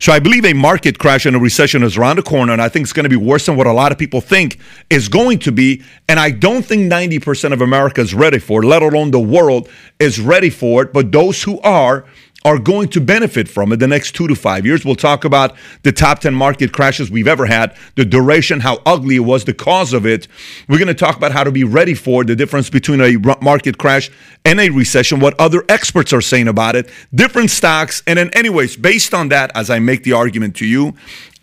So I believe a market crash and a recession is around the corner, and I think it's going to be worse than what a lot of people think is going to be. And I don't think 90% of America is ready for it, let alone the world is ready for it. But those who are, are going to benefit from it the next two to five years. We'll talk about the top 10 market crashes we've ever had, the duration, how ugly it was, the cause of it. We're going to talk about how to be ready for the difference between a market crash and a recession, what other experts are saying about it, different stocks. And then, anyways, based on that, as I make the argument to you,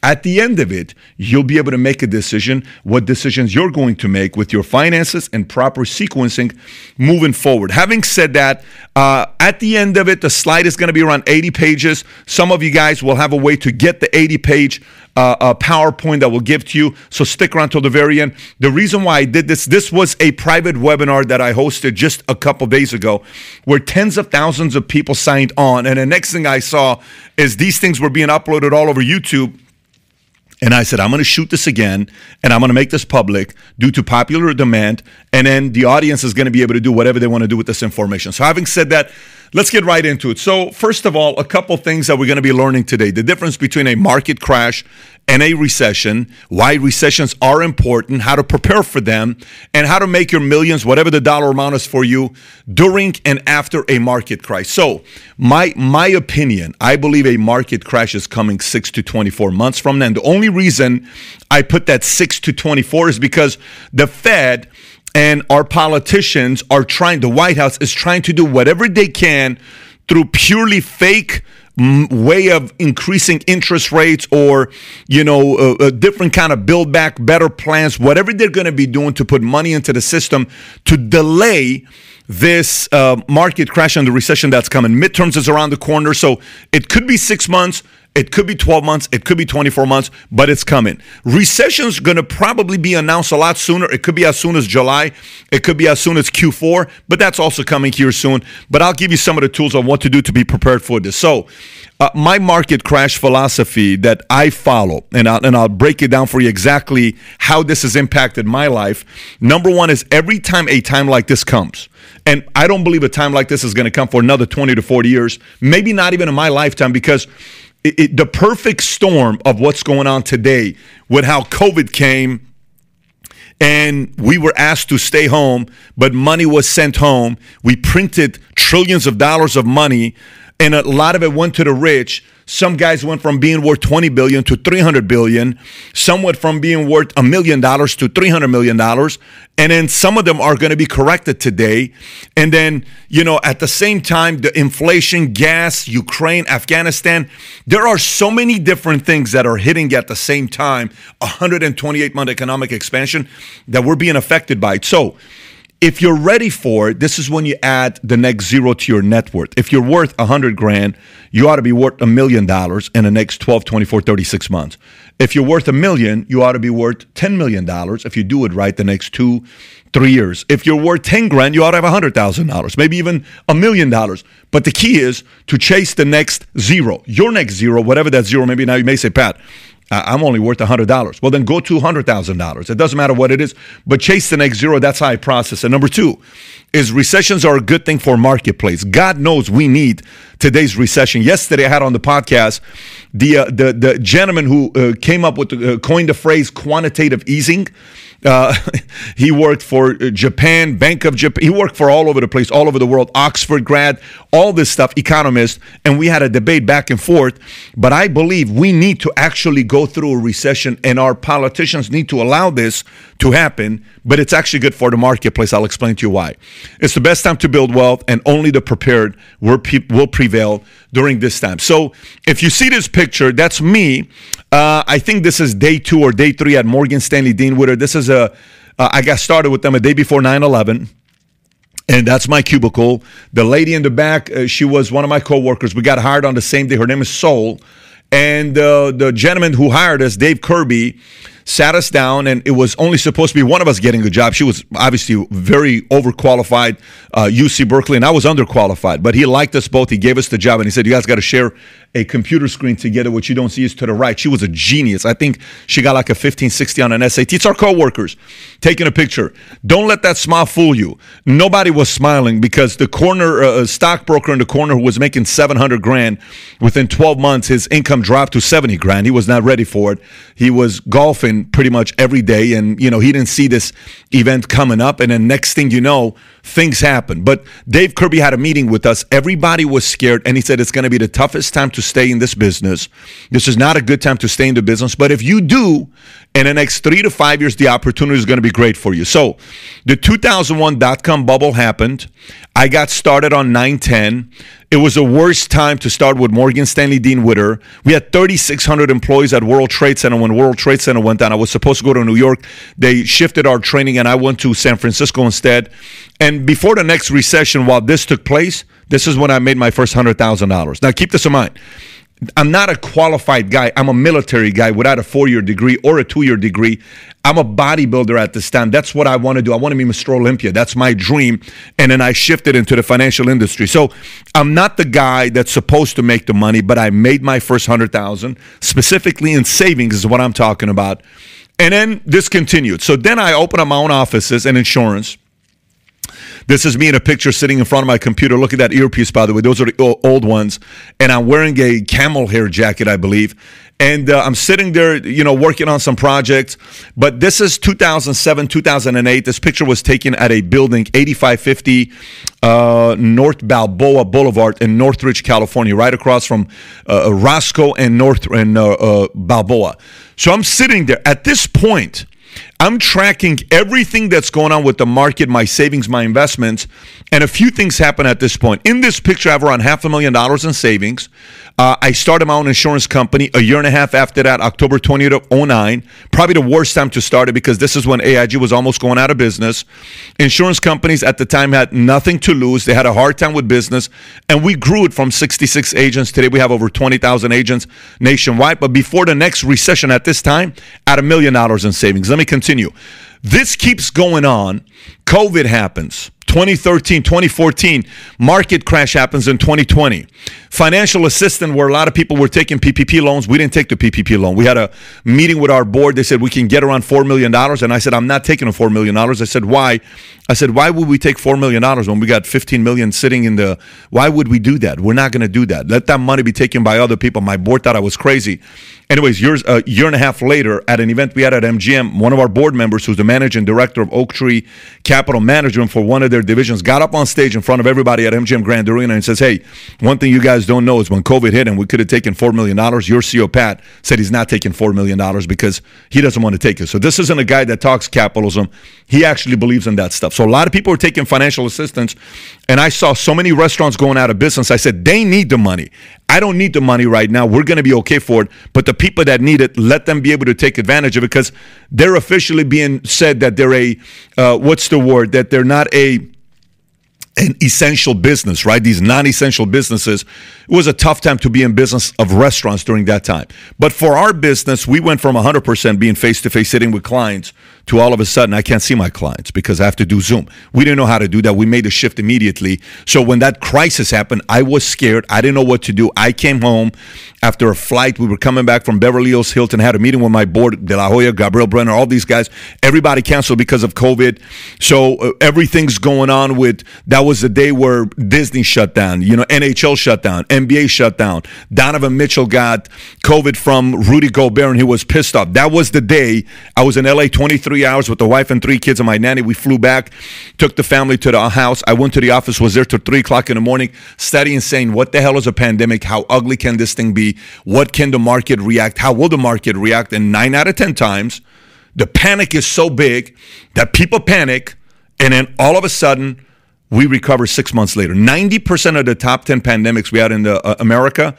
at the end of it, you'll be able to make a decision what decisions you're going to make with your finances and proper sequencing moving forward. Having said that, uh, at the end of it, the slide is going to be around 80 pages. Some of you guys will have a way to get the 80 page uh, uh, PowerPoint that we'll give to you. So stick around till the very end. The reason why I did this, this was a private webinar that I hosted just a couple days ago where tens of thousands of people signed on. And the next thing I saw is these things were being uploaded all over YouTube and I said, I'm going to shoot this again and I'm going to make this public due to popular demand. And then the audience is going to be able to do whatever they want to do with this information. So, having said that, let's get right into it. So, first of all, a couple things that we're going to be learning today the difference between a market crash and a recession, why recessions are important, how to prepare for them, and how to make your millions, whatever the dollar amount is for you, during and after a market crash. So, my my opinion, I believe a market crash is coming six to 24 months from now. The only reason I put that six to 24 is because the Fed and our politicians are trying, the White House is trying to do whatever they can through purely fake way of increasing interest rates or you know a, a different kind of build back better plans whatever they're going to be doing to put money into the system to delay this uh, market crash and the recession that's coming. Midterms is around the corner so it could be six months it could be 12 months, it could be 24 months, but it's coming. Recession's going to probably be announced a lot sooner. It could be as soon as July, it could be as soon as Q4, but that's also coming here soon. But I'll give you some of the tools on what to do to be prepared for this. So, uh, my market crash philosophy that I follow, and I'll, and I'll break it down for you exactly how this has impacted my life. Number one is every time a time like this comes, and I don't believe a time like this is going to come for another 20 to 40 years, maybe not even in my lifetime, because it, it, the perfect storm of what's going on today with how COVID came and we were asked to stay home, but money was sent home. We printed trillions of dollars of money, and a lot of it went to the rich. Some guys went from being worth 20 billion to 300 billion. Some went from being worth a million dollars to 300 million dollars. And then some of them are going to be corrected today. And then, you know, at the same time, the inflation, gas, Ukraine, Afghanistan, there are so many different things that are hitting at the same time. 128 month economic expansion that we're being affected by it. So, if you're ready for it, this is when you add the next zero to your net worth. If you're worth a 100 grand, you ought to be worth a million dollars in the next 12, 24, 36 months. If you're worth a million, you ought to be worth $10 million if you do it right the next two, three years. If you're worth 10 grand, you ought to have $100,000, maybe even a million dollars. But the key is to chase the next zero, your next zero, whatever that zero may be. Now you may say, Pat, I'm only worth $100. Well, then go to $100,000. It doesn't matter what it is, but chase the next zero. That's how I process it. Number two is recessions are a good thing for marketplace. God knows we need today's recession. Yesterday, I had on the podcast the uh, the, the gentleman who uh, came up with, uh, coined the phrase quantitative easing. Uh, he worked for uh, Japan, Bank of Japan. He worked for all over the place, all over the world, Oxford grad, all this stuff, economist. And we had a debate back and forth. But I believe we need to actually go through a recession, and our politicians need to allow this to happen. But it's actually good for the marketplace. I'll explain to you why. It's the best time to build wealth, and only the prepared will, will prevail during this time. So if you see this picture, that's me. Uh, I think this is day two or day three at Morgan Stanley Dean Witter. This is a uh, I got started with them a day before 9 11 and that's my cubicle. The lady in the back, uh, she was one of my coworkers. We got hired on the same day. Her name is Soul, and uh, the gentleman who hired us, Dave Kirby, sat us down, and it was only supposed to be one of us getting the job. She was obviously very overqualified, uh, UC Berkeley, and I was underqualified. But he liked us both. He gave us the job, and he said, "You guys got to share a computer screen together. What you don't see is to the right." She was a genius. I think she got like a 1560 on an SAT. It's our coworkers taking a picture. Don't let that smile fool you. Nobody was smiling because the corner uh, stockbroker in the corner who was making 700 grand within 12 months, his income dropped to 70 grand. He was not ready for it. He was golfing pretty much every day, and you know he didn't see this event coming up. And then next thing you know, things happen. But Dave Kirby had a meeting with us. Everybody was scared, and he said it's going to be the toughest time to stay in this business. This is not a good time to stay in the business, but if you do, in the next three to five years, the opportunity is going to be great for you. So, the 2001 dot com bubble happened. I got started on 910. It was the worst time to start with Morgan Stanley Dean Witter. We had 3,600 employees at World Trade Center when World Trade Center went down. I was supposed to go to New York. They shifted our training and I went to San Francisco instead. And before the next recession, while this took place, this is when I made my first $100,000. Now, keep this in mind. I'm not a qualified guy. I'm a military guy without a four year degree or a two year degree. I'm a bodybuilder at this time. That's what I want to do. I want to be Mr. Olympia. That's my dream. And then I shifted into the financial industry. So I'm not the guy that's supposed to make the money, but I made my first hundred thousand specifically in savings is what I'm talking about. And then this continued. So then I opened up my own offices and insurance. This is me in a picture sitting in front of my computer. Look at that earpiece, by the way. Those are the old ones. And I'm wearing a camel hair jacket, I believe. And uh, I'm sitting there, you know, working on some projects. But this is 2007, 2008. This picture was taken at a building, 8550 uh, North Balboa Boulevard in Northridge, California, right across from uh, Roscoe and North and uh, uh, Balboa. So I'm sitting there. At this point, I'm tracking everything that's going on with the market, my savings, my investments, and a few things happen at this point. In this picture, I have around half a million dollars in savings. Uh, I started my own insurance company a year and a half after that, October 20th of 09. Probably the worst time to start it because this is when AIG was almost going out of business. Insurance companies at the time had nothing to lose. They had a hard time with business, and we grew it from 66 agents. Today we have over 20,000 agents nationwide. But before the next recession at this time, at a million dollars in savings. Let me continue. This keeps going on. COVID happens. 2013, 2014, market crash happens in 2020. Financial assistance, where a lot of people were taking PPP loans, we didn't take the PPP loan. We had a meeting with our board. They said we can get around $4 million. And I said, I'm not taking a $4 million. I said, why? I said, why would we take $4 million when we got 15 million sitting in the, why would we do that? We're not going to do that. Let that money be taken by other people. My board thought I was crazy. Anyways, years, a year and a half later, at an event we had at MGM, one of our board members, who's the managing director of Oaktree Capital Management for one of their divisions, got up on stage in front of everybody at MGM Grand Arena and says, "Hey, one thing you guys don't know is when COVID hit and we could have taken four million dollars, your CEO Pat said he's not taking four million dollars because he doesn't want to take it. So this isn't a guy that talks capitalism; he actually believes in that stuff. So a lot of people are taking financial assistance, and I saw so many restaurants going out of business. I said they need the money. I don't need the money right now. We're going to be okay for it. But the people that need it, let them be able to take advantage of it because they're officially being said that they're a, uh, what's the word? That they're not a, an essential business, right? These non essential businesses. It was a tough time to be in business of restaurants during that time. But for our business, we went from 100% being face to face sitting with clients to all of a sudden I can't see my clients because I have to do Zoom. We didn't know how to do that. We made a shift immediately. So when that crisis happened, I was scared. I didn't know what to do. I came home after a flight. We were coming back from Beverly Hills Hilton, had a meeting with my board, De La Hoya, Gabriel Brenner, all these guys. Everybody canceled because of COVID. So uh, everything's going on with that was the day where Disney shut down, you know, NHL shut down, NBA shut down. Donovan Mitchell got COVID from Rudy Gobert and he was pissed off. That was the day I was in LA 23 hours with the wife and three kids and my nanny. We flew back, took the family to the house. I went to the office, was there till three o'clock in the morning, studying, saying, what the hell is a pandemic? How ugly can this thing be? What can the market react? How will the market react? And nine out of 10 times, the panic is so big that people panic. And then all of a sudden, we recover six months later. 90% of the top 10 pandemics we had in the, uh, America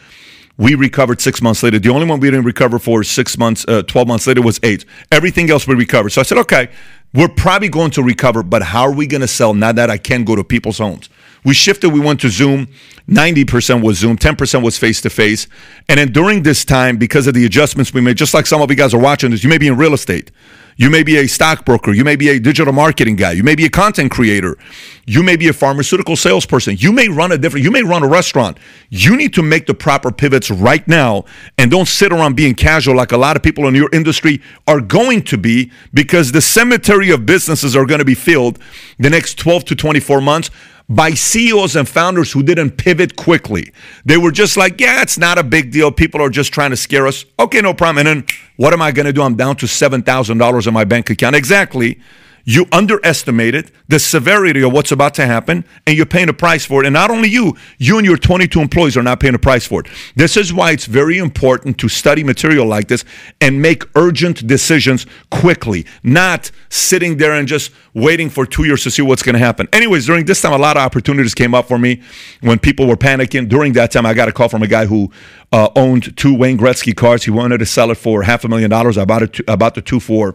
we recovered six months later. The only one we didn't recover for six months, uh, 12 months later was AIDS. Everything else we recovered. So I said, okay, we're probably going to recover, but how are we going to sell now that I can't go to people's homes? We shifted, we went to Zoom. 90% was Zoom, 10% was face to face. And then during this time, because of the adjustments we made, just like some of you guys are watching this, you may be in real estate. You may be a stockbroker. You may be a digital marketing guy. You may be a content creator. You may be a pharmaceutical salesperson. You may run a different, you may run a restaurant. You need to make the proper pivots right now and don't sit around being casual like a lot of people in your industry are going to be because the cemetery of businesses are going to be filled the next 12 to 24 months by CEOs and founders who didn't pivot quickly. They were just like, yeah, it's not a big deal. People are just trying to scare us. Okay, no problem. And then what am I going to do? I'm down to $7,000 in my bank account. Exactly you underestimated the severity of what's about to happen and you're paying a price for it. And not only you, you and your 22 employees are not paying a price for it. This is why it's very important to study material like this and make urgent decisions quickly, not sitting there and just waiting for two years to see what's going to happen. Anyways, during this time, a lot of opportunities came up for me when people were panicking. During that time, I got a call from a guy who uh, owned two Wayne Gretzky cars. He wanted to sell it for half a million dollars. I bought it, to, I bought the two for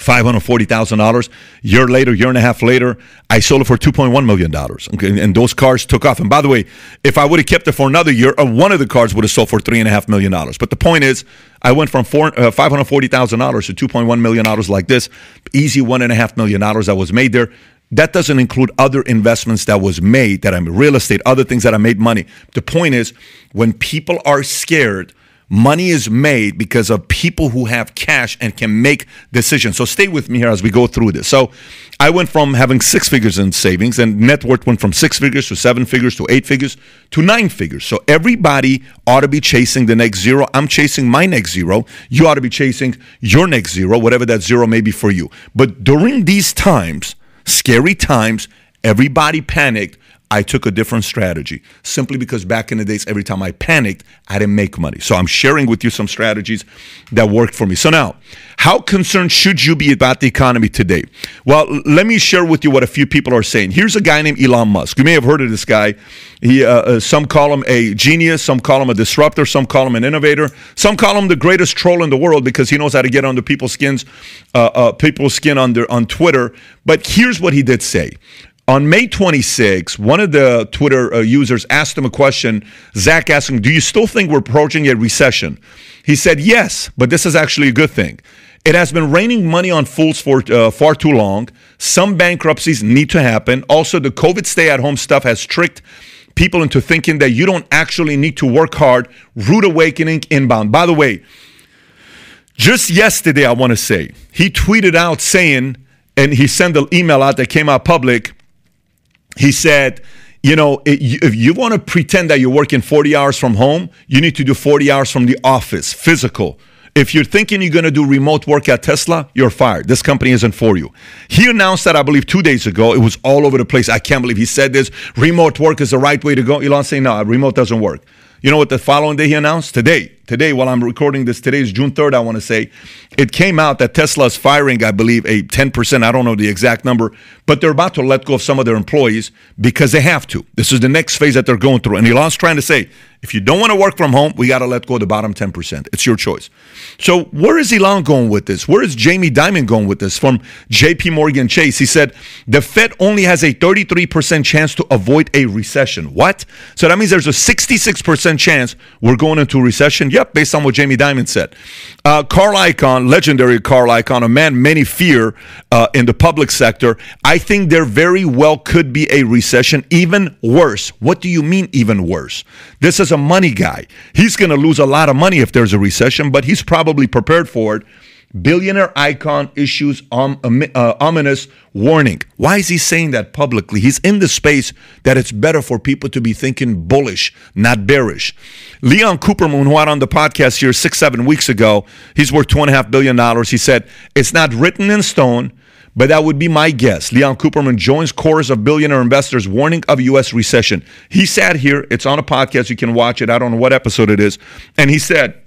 $540,000. Year later, year and a half later, I sold it for $2.1 million. Okay, and those cars took off. And by the way, if I would have kept it for another year, uh, one of the cars would have sold for $3.5 million. But the point is, I went from four, uh, $540,000 to $2.1 million like this. Easy $1.5 million that was made there. That doesn't include other investments that was made, that I'm real estate, other things that I made money. The point is, when people are scared, Money is made because of people who have cash and can make decisions. So stay with me here as we go through this. So I went from having six figures in savings and net worth went from six figures to seven figures to eight figures to nine figures. So everybody ought to be chasing the next zero. I'm chasing my next zero. You ought to be chasing your next zero, whatever that zero may be for you. But during these times, scary times, everybody panicked I took a different strategy simply because back in the days, every time I panicked, I didn't make money. So I'm sharing with you some strategies that worked for me. So now, how concerned should you be about the economy today? Well, let me share with you what a few people are saying. Here's a guy named Elon Musk. You may have heard of this guy. He, uh, uh, some call him a genius, some call him a disruptor, some call him an innovator, some call him the greatest troll in the world because he knows how to get under people's skins, uh, uh people's skin under on Twitter. But here's what he did say. On May 26, one of the Twitter uh, users asked him a question. Zach asked him, Do you still think we're approaching a recession? He said, Yes, but this is actually a good thing. It has been raining money on fools for uh, far too long. Some bankruptcies need to happen. Also, the COVID stay at home stuff has tricked people into thinking that you don't actually need to work hard. Rude awakening inbound. By the way, just yesterday, I want to say, he tweeted out saying, and he sent an email out that came out public he said, you know, if you want to pretend that you're working 40 hours from home, you need to do 40 hours from the office, physical. If you're thinking you're going to do remote work at Tesla, you're fired. This company isn't for you. He announced that, I believe, two days ago. It was all over the place. I can't believe he said this. Remote work is the right way to go. Elon saying, no, remote doesn't work. You know what the following day he announced? Today, today, while I'm recording this, today is June 3rd, I want to say, it came out that Tesla is firing, I believe, a 10%, I don't know the exact number, but they're about to let go of some of their employees because they have to. This is the next phase that they're going through. And Elon's trying to say, if you don't want to work from home, we got to let go of the bottom 10%. It's your choice. So where is Elon going with this? Where is Jamie Dimon going with this? From JP Morgan Chase, he said, the Fed only has a 33% chance to avoid a recession. What? So that means there's a 66% chance we're going into recession? Yep, based on what Jamie Dimon said. Uh, Carl Icahn, legendary Carl Icahn, a man many fear uh, in the public sector. I think there very well could be a recession, even worse. What do you mean, even worse? This is a money guy. He's going to lose a lot of money if there's a recession, but he's probably prepared for it. Billionaire Icahn issues uh, ominous warning. Why is he saying that publicly? He's in the space that it's better for people to be thinking bullish, not bearish. Leon Cooperman, who had on the podcast here six, seven weeks ago, he's worth two and a half billion dollars. He said, It's not written in stone, but that would be my guess. Leon Cooperman joins chorus of billionaire investors warning of U.S. recession. He sat here, it's on a podcast, you can watch it. I don't know what episode it is. And he said,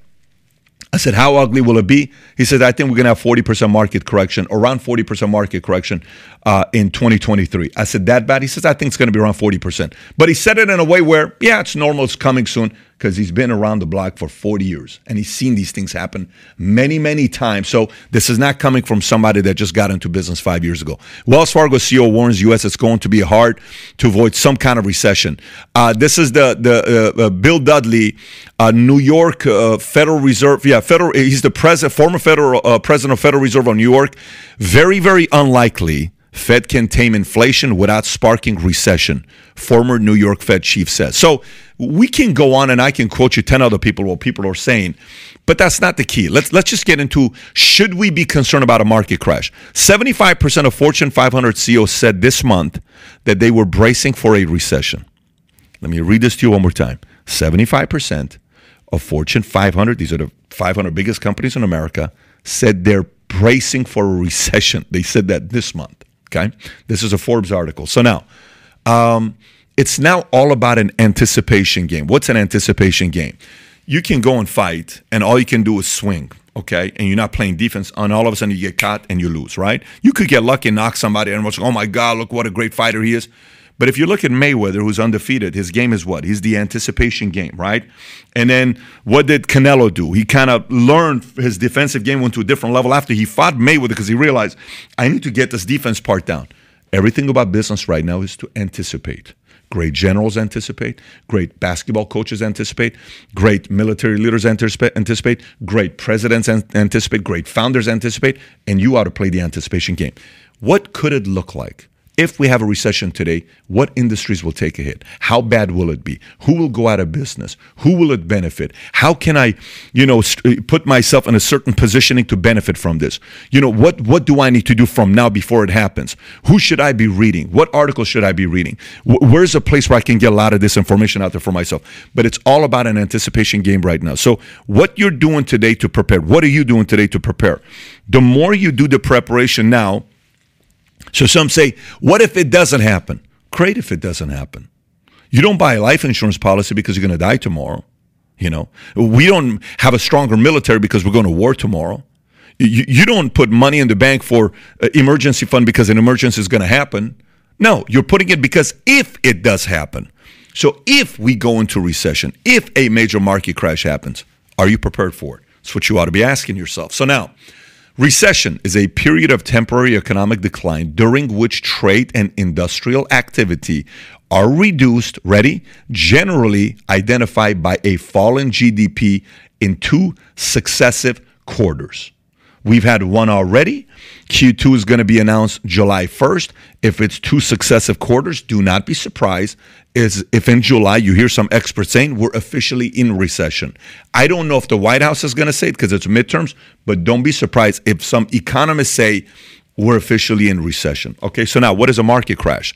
I said, How ugly will it be? He said, I think we're going to have 40% market correction, around 40% market correction uh, in 2023. I said, That bad? He says, I think it's going to be around 40%. But he said it in a way where, yeah, it's normal, it's coming soon because he's been around the block for 40 years and he's seen these things happen many, many times. So this is not coming from somebody that just got into business five years ago. Wells Fargo CEO warns U.S. it's going to be hard to avoid some kind of recession. Uh, this is the the uh, uh Bill Dudley, uh, New York uh, Federal Reserve. Yeah, federal. He's the president, former federal uh, president of Federal Reserve of New York. Very, very unlikely Fed can tame inflation without sparking recession, former New York Fed chief says. So we can go on and I can quote you 10 other people what people are saying, but that's not the key. Let's let's just get into should we be concerned about a market crash? 75% of Fortune 500 CEOs said this month that they were bracing for a recession. Let me read this to you one more time. 75% of Fortune 500, these are the 500 biggest companies in America, said they're bracing for a recession. They said that this month. Okay. This is a Forbes article. So now, um, it's now all about an anticipation game. What's an anticipation game? You can go and fight, and all you can do is swing, okay? And you're not playing defense, and all of a sudden you get caught and you lose, right? You could get lucky and knock somebody, and like, oh my God, look what a great fighter he is. But if you look at Mayweather, who's undefeated, his game is what? He's the anticipation game, right? And then what did Canelo do? He kind of learned his defensive game went to a different level after he fought Mayweather because he realized, I need to get this defense part down. Everything about business right now is to anticipate. Great generals anticipate, great basketball coaches anticipate, great military leaders anticipate, great presidents anticipate, great founders anticipate, and you ought to play the anticipation game. What could it look like? If we have a recession today, what industries will take a hit? How bad will it be? Who will go out of business? Who will it benefit? How can I, you know, st- put myself in a certain positioning to benefit from this? You know, what what do I need to do from now before it happens? Who should I be reading? What articles should I be reading? W- where's a place where I can get a lot of this information out there for myself? But it's all about an anticipation game right now. So, what you're doing today to prepare? What are you doing today to prepare? The more you do the preparation now, so some say, what if it doesn't happen? Great if it doesn't happen. You don't buy a life insurance policy because you're going to die tomorrow. You know, we don't have a stronger military because we're going to war tomorrow. You, you don't put money in the bank for uh, emergency fund because an emergency is going to happen. No, you're putting it because if it does happen. So if we go into recession, if a major market crash happens, are you prepared for it? That's what you ought to be asking yourself. So now, Recession is a period of temporary economic decline during which trade and industrial activity are reduced, ready, generally identified by a fall in GDP in two successive quarters. We've had one already. Q2 is going to be announced July 1st. If it's two successive quarters, do not be surprised is if in July you hear some experts saying we're officially in recession. I don't know if the White House is going to say it because it's midterms, but don't be surprised if some economists say we're officially in recession. Okay, so now what is a market crash?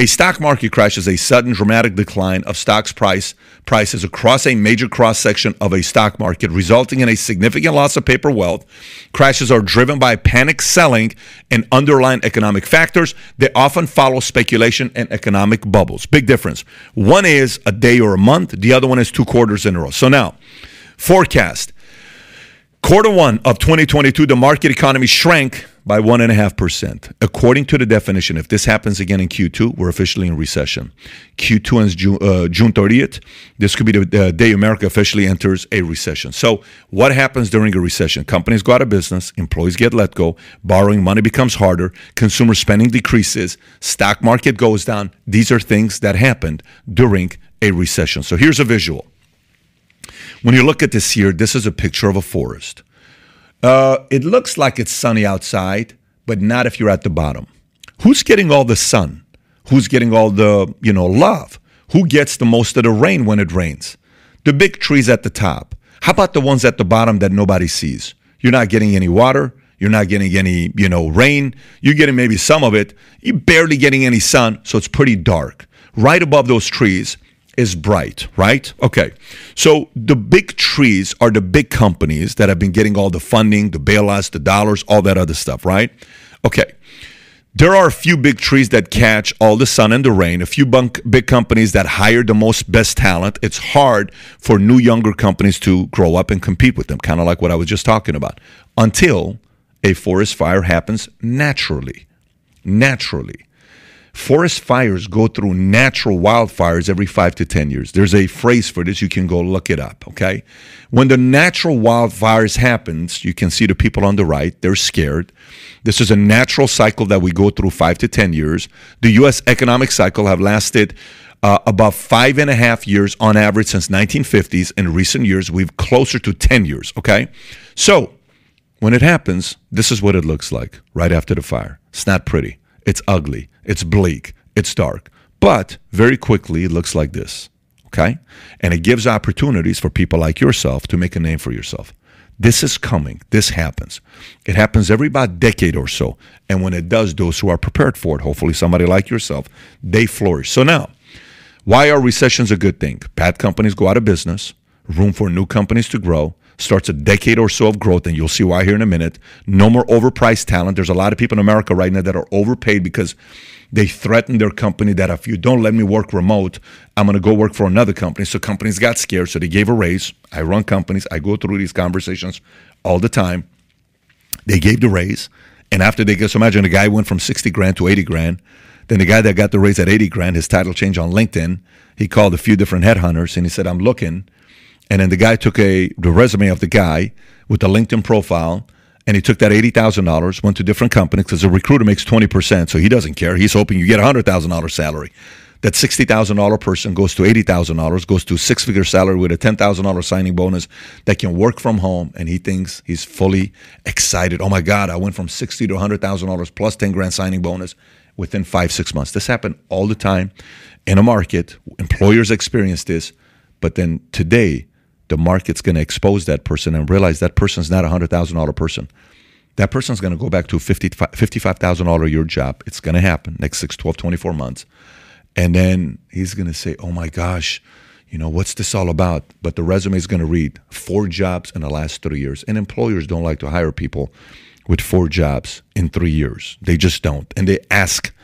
A stock market crash is a sudden dramatic decline of stocks price prices across a major cross section of a stock market, resulting in a significant loss of paper wealth. Crashes are driven by panic selling and underlying economic factors. They often follow speculation and economic bubbles. Big difference. One is a day or a month, the other one is two quarters in a row. So now, forecast. Quarter one of 2022, the market economy shrank by 1.5%. According to the definition, if this happens again in Q2, we're officially in recession. Q2 ends June, uh, June 30th. This could be the day America officially enters a recession. So, what happens during a recession? Companies go out of business, employees get let go, borrowing money becomes harder, consumer spending decreases, stock market goes down. These are things that happened during a recession. So, here's a visual. When you look at this here, this is a picture of a forest. Uh, it looks like it's sunny outside, but not if you're at the bottom. Who's getting all the sun? Who's getting all the, you know, love? Who gets the most of the rain when it rains? The big trees at the top. How about the ones at the bottom that nobody sees? You're not getting any water. You're not getting any, you know, rain. You're getting maybe some of it. You're barely getting any sun, so it's pretty dark. Right above those trees is bright, right? Okay. So the big trees are the big companies that have been getting all the funding, the bailouts, the dollars, all that other stuff, right? Okay. there are a few big trees that catch all the sun and the rain, a few big companies that hire the most best talent. It's hard for new, younger companies to grow up and compete with them, kind of like what I was just talking about, until a forest fire happens naturally. Naturally. Forest fires go through natural wildfires every five to 10 years. There's a phrase for this. You can go look it up, okay? When the natural wildfires happens, you can see the people on the right, they're scared. This is a natural cycle that we go through five to 10 years. The U.S. economic cycle have lasted uh, about five and a half years on average since 1950s. In recent years, we've closer to 10 years, okay? So when it happens, this is what it looks like right after the fire. It's not pretty. It's ugly. It's bleak. It's dark. But very quickly, it looks like this. Okay? And it gives opportunities for people like yourself to make a name for yourself. This is coming. This happens. It happens every about decade or so. And when it does, those who are prepared for it, hopefully somebody like yourself, they flourish. So now, why are recessions a good thing? Bad companies go out of business, room for new companies to grow, starts a decade or so of growth, and you'll see why here in a minute. No more overpriced talent. There's a lot of people in America right now that are overpaid because they threaten their company that if you don't let me work remote, I'm going to go work for another company. So companies got scared, so they gave a raise. I run companies. I go through these conversations all the time. They gave the raise, and after they get, so imagine the guy went from 60 grand to 80 grand. Then the guy that got the raise at 80 grand, his title changed on LinkedIn. He called a few different headhunters and he said, I'm looking and then the guy took a the resume of the guy with the LinkedIn profile, and he took that eighty thousand dollars, went to different companies because the recruiter makes twenty percent, so he doesn't care. He's hoping you get a hundred thousand dollars salary. That sixty thousand dollar person goes to eighty thousand dollars, goes to a six figure salary with a ten thousand dollar signing bonus that can work from home, and he thinks he's fully excited. Oh my God, I went from sixty to hundred thousand dollars plus ten grand signing bonus within five six months. This happened all the time in a market. Employers experience this, but then today the market's going to expose that person and realize that person's not a $100,000 person. That person's going to go back to a $55,000 a year job. It's going to happen next 6, 12, 24 months. And then he's going to say, oh my gosh, you know, what's this all about? But the resume is going to read four jobs in the last three years. And employers don't like to hire people with four jobs in three years. They just don't. And they ask,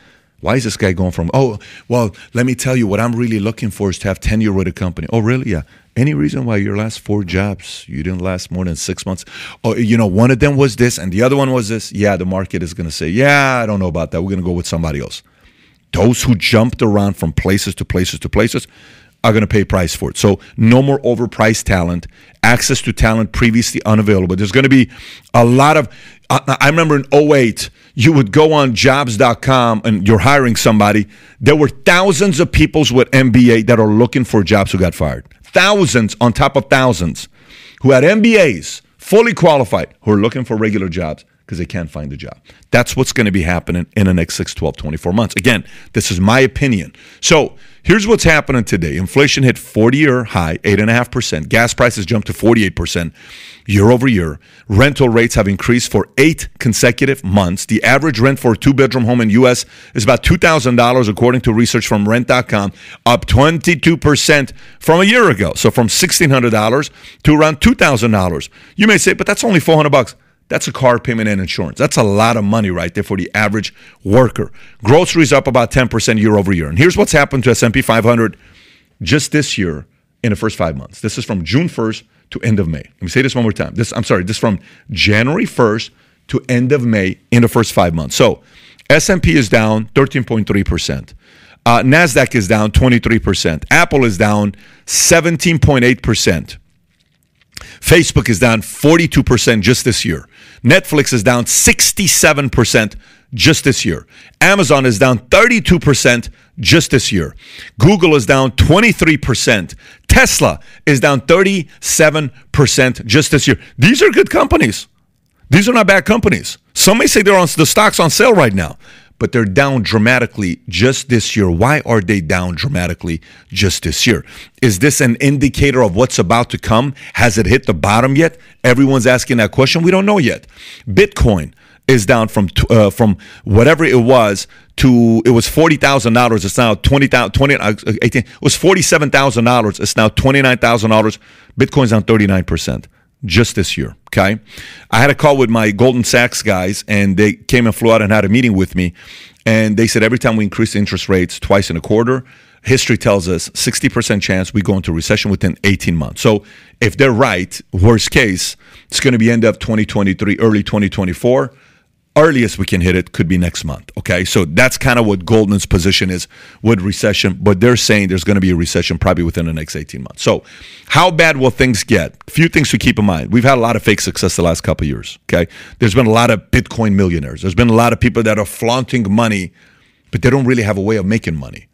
why is this guy going from, oh, well, let me tell you, what I'm really looking for is to have tenure with a company. Oh, really? Yeah. Any reason why your last four jobs you didn't last more than six months? Oh, you know, one of them was this and the other one was this. Yeah, the market is going to say, yeah, I don't know about that. We're going to go with somebody else. Those who jumped around from places to places to places are going to pay price for it. So no more overpriced talent, access to talent previously unavailable. There's going to be a lot of. I remember in 08, you would go on jobs.com and you're hiring somebody. There were thousands of people with MBA that are looking for jobs who got fired thousands on top of thousands who had MBAs, fully qualified, who are looking for regular jobs because they can't find a job. That's what's going to be happening in the next 6, 12, 24 months. Again, this is my opinion. So here's what's happening today inflation hit 40 year high, 8.5%. Gas prices jumped to 48% year over year. Rental rates have increased for eight consecutive months. The average rent for a two bedroom home in U.S. is about $2,000, according to research from rent.com, up 22% from a year ago. So from $1,600 to around $2,000. You may say, but that's only 400 bucks. That's a car payment and insurance. That's a lot of money right there for the average worker. Groceries up about 10% year over year. And here's what's happened to S&P 500 just this year in the first 5 months. This is from June 1st to end of May. Let me say this one more time. This I'm sorry, this from January 1st to end of May in the first 5 months. So, S&P is down 13.3%. Uh, Nasdaq is down 23%. Apple is down 17.8%. Facebook is down 42% just this year. Netflix is down 67% just this year. Amazon is down 32% just this year. Google is down 23%. Tesla is down 37% just this year. These are good companies. These are not bad companies. Some may say they're on the stocks on sale right now but they're down dramatically just this year. Why are they down dramatically just this year? Is this an indicator of what's about to come? Has it hit the bottom yet? Everyone's asking that question. We don't know yet. Bitcoin is down from uh, from whatever it was to it was forty thousand dollars. It's now twenty thousand twenty uh, eighteen. It was forty seven thousand dollars. It's now twenty nine thousand dollars. Bitcoin's down thirty nine percent. Just this year. Okay. I had a call with my Goldman Sachs guys, and they came and flew out and had a meeting with me. And they said every time we increase interest rates twice in a quarter, history tells us 60% chance we go into recession within 18 months. So if they're right, worst case, it's going to be end of 2023, early 2024 earliest we can hit it could be next month. Okay, so that's kind of what Goldman's position is with recession, but they're saying there's going to be a recession probably within the next 18 months. So, how bad will things get? A few things to keep in mind. We've had a lot of fake success the last couple years. Okay, there's been a lot of Bitcoin millionaires. There's been a lot of people that are flaunting money, but they don't really have a way of making money.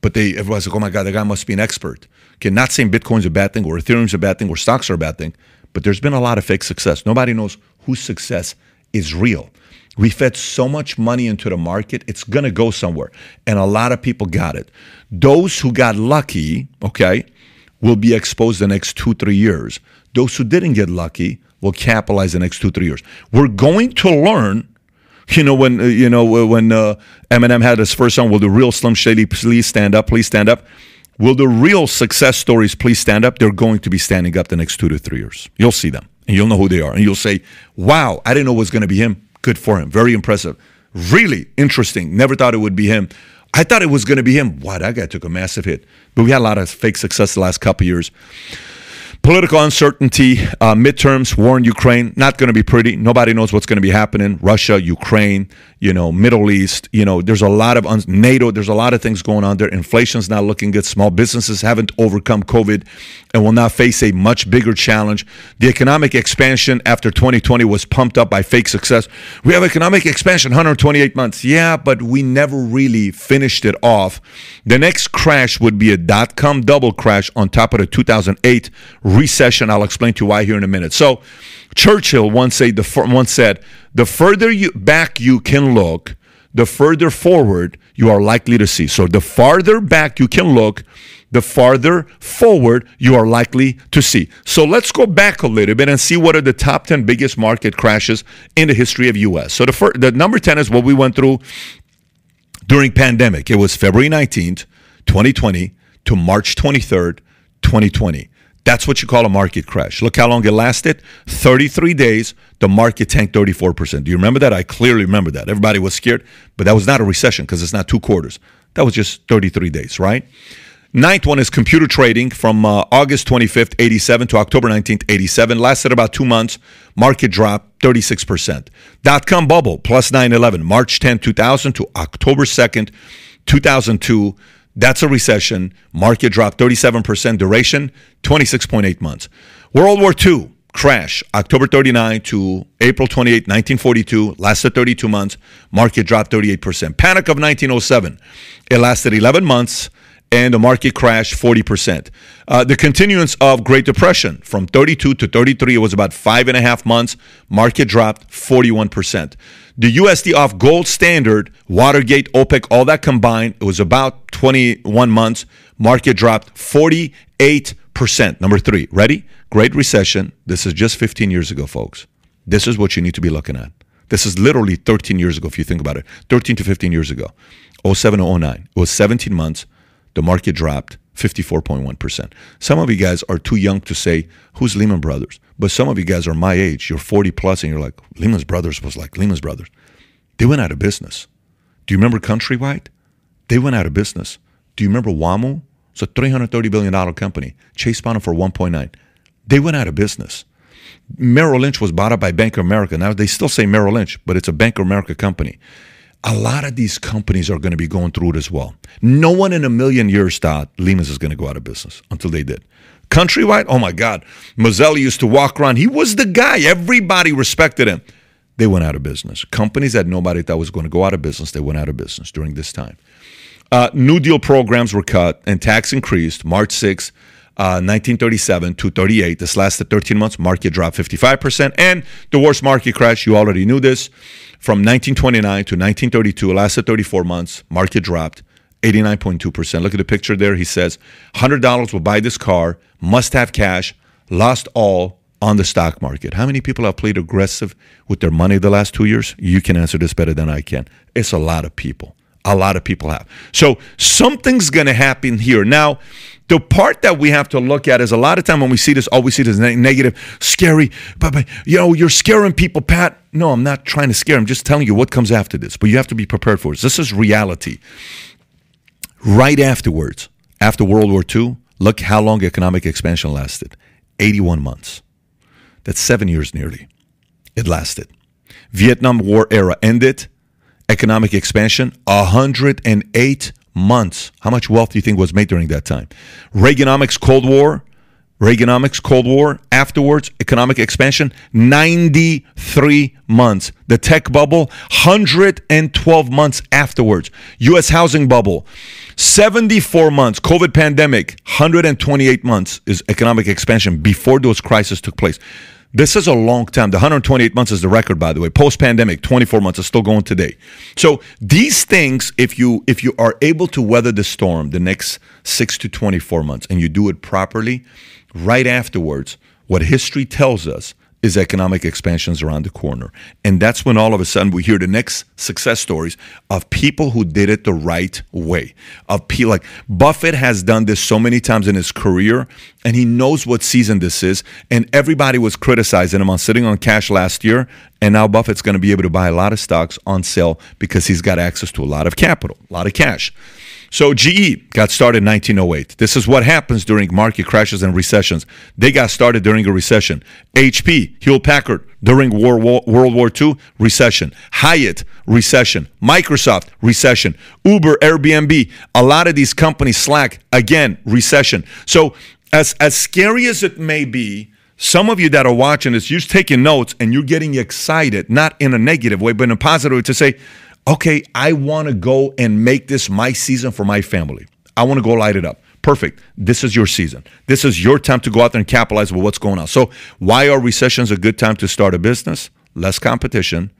But they everyone's like, oh my god, that guy must be an expert. Okay, not saying Bitcoin's a bad thing or Ethereum's a bad thing or stocks are a bad thing, but there's been a lot of fake success. Nobody knows whose success is real. We fed so much money into the market, it's going to go somewhere. And a lot of people got it. Those who got lucky, okay, will be exposed the next two, three years. Those who didn't get lucky will capitalize the next two, three years. We're going to learn. You know when uh, you know when uh, Eminem had his first song, "Will the real Slim Shady please stand up? Please stand up." Will the real success stories please stand up? They're going to be standing up the next two to three years. You'll see them, and you'll know who they are, and you'll say, "Wow, I didn't know it was going to be him." Good for him. Very impressive. Really interesting. Never thought it would be him. I thought it was going to be him. Wow, that guy took a massive hit. But we had a lot of fake success the last couple years. Political uncertainty, uh, midterms, war in Ukraine, not going to be pretty. Nobody knows what's going to be happening. Russia, Ukraine, you know, Middle East, you know, there's a lot of un- NATO, there's a lot of things going on there. Inflation's not looking good. Small businesses haven't overcome COVID and will now face a much bigger challenge. The economic expansion after 2020 was pumped up by fake success. We have economic expansion 128 months. Yeah, but we never really finished it off. The next crash would be a dot com double crash on top of the 2008 recession. I'll explain to you why here in a minute. So, Churchill once said the once said, "The further you back you can look, the further forward you are likely to see." So, the farther back you can look, the farther forward you are likely to see. So let's go back a little bit and see what are the top 10 biggest market crashes in the history of US. So the first, the number 10 is what we went through during pandemic. It was February 19th, 2020 to March 23rd, 2020. That's what you call a market crash. Look how long it lasted 33 days. The market tanked 34%. Do you remember that? I clearly remember that. Everybody was scared, but that was not a recession because it's not two quarters. That was just 33 days, right? Ninth one is computer trading from uh, August 25th, 87 to October 19th, 87. Lasted about two months. Market dropped 36%. Dot com bubble plus 9 11, March 10, 2000 to October 2nd, 2002. That's a recession. Market dropped 37%. Duration 26.8 months. World War II crash, October 39 to April 28, 1942, lasted 32 months. Market dropped 38%. Panic of 1907, it lasted 11 months and the market crashed 40%. Uh, the continuance of Great Depression from 32 to 33, it was about five and a half months. Market dropped 41%. The USD off gold standard, Watergate, OPEC, all that combined, it was about 21 months. Market dropped 48%. Number three, ready? Great Recession. This is just 15 years ago, folks. This is what you need to be looking at. This is literally 13 years ago, if you think about it. 13 to 15 years ago. 07 09. It was 17 months the market dropped 54.1%. Some of you guys are too young to say, who's Lehman Brothers? But some of you guys are my age. You're 40 plus and you're like, Lehman Brothers was like Lehman Brothers. They went out of business. Do you remember Countrywide? They went out of business. Do you remember WAMU? It's a $330 billion company. Chase bought them for 1.9. They went out of business. Merrill Lynch was bought up by Bank of America. Now they still say Merrill Lynch, but it's a Bank of America company a lot of these companies are going to be going through it as well. No one in a million years thought Lehman's is going to go out of business until they did. Countrywide, oh my God. Mozilo used to walk around. He was the guy. Everybody respected him. They went out of business. Companies that nobody thought was going to go out of business, they went out of business during this time. Uh, New Deal programs were cut and tax increased March 6, uh, 1937 to 38. This lasted 13 months. Market dropped 55%. And the worst market crash, you already knew this, from 1929 to 1932, lasted 34 months. Market dropped 89.2%. Look at the picture there. He says $100 will buy this car, must have cash, lost all on the stock market. How many people have played aggressive with their money the last two years? You can answer this better than I can. It's a lot of people. A lot of people have. So something's going to happen here. Now, the part that we have to look at is a lot of time when we see this, all we see is negative, scary, but, but you know, you're scaring people, Pat. No, I'm not trying to scare. I'm just telling you what comes after this. But you have to be prepared for this. This is reality. Right afterwards, after World War II, look how long economic expansion lasted 81 months. That's seven years nearly. It lasted. Vietnam War era ended. Economic expansion, 108 months. How much wealth do you think was made during that time? Reaganomics, Cold War, Reaganomics, Cold War, afterwards, economic expansion, 93 months. The tech bubble, 112 months afterwards. US housing bubble, 74 months. COVID pandemic, 128 months is economic expansion before those crises took place. This is a long time. The 128 months is the record, by the way. Post pandemic, 24 months is still going today. So these things, if you if you are able to weather the storm the next six to 24 months and you do it properly, right afterwards, what history tells us is economic expansions around the corner. And that's when all of a sudden we hear the next success stories of people who did it the right way. Of people like Buffett has done this so many times in his career and he knows what season this is. And everybody was criticizing him on sitting on cash last year. And now Buffett's going to be able to buy a lot of stocks on sale because he's got access to a lot of capital, a lot of cash. So GE got started in 1908. This is what happens during market crashes and recessions. They got started during a recession. HP, Hewlett Packard, during War, World War II, recession. Hyatt, recession. Microsoft, recession. Uber, Airbnb, a lot of these companies, Slack, again, recession. So as, as scary as it may be, some of you that are watching this, you're taking notes and you're getting excited, not in a negative way, but in a positive way to say, okay, I want to go and make this my season for my family. I want to go light it up. Perfect. This is your season. This is your time to go out there and capitalize with what's going on. So, why are recessions a good time to start a business? Less competition,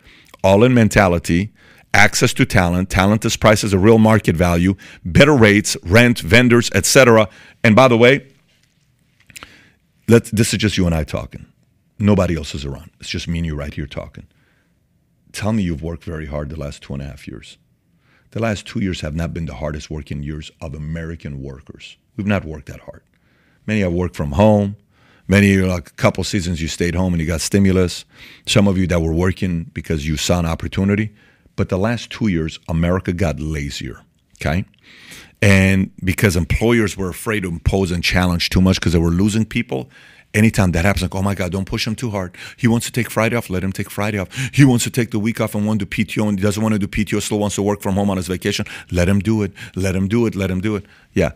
all in mentality, access to talent. Talent is priced as a real market value, better rates, rent, vendors, etc. And by the way, let this is just you and I talking. Nobody else is around. It's just me and you right here talking tell me you've worked very hard the last two and a half years. The last two years have not been the hardest working years of American workers. We've not worked that hard. Many have worked from home. Many, like a couple seasons, you stayed home and you got stimulus. Some of you that were working because you saw an opportunity. But the last two years, America got lazier. Okay. And because employers were afraid to impose and challenge too much because they were losing people, anytime that happens, like, oh my God, don't push him too hard. He wants to take Friday off, let him take Friday off. He wants to take the week off and want to do PTO and he doesn't want to do PTO, still wants to work from home on his vacation. Let him do it. Let him do it. Let him do it. Yeah.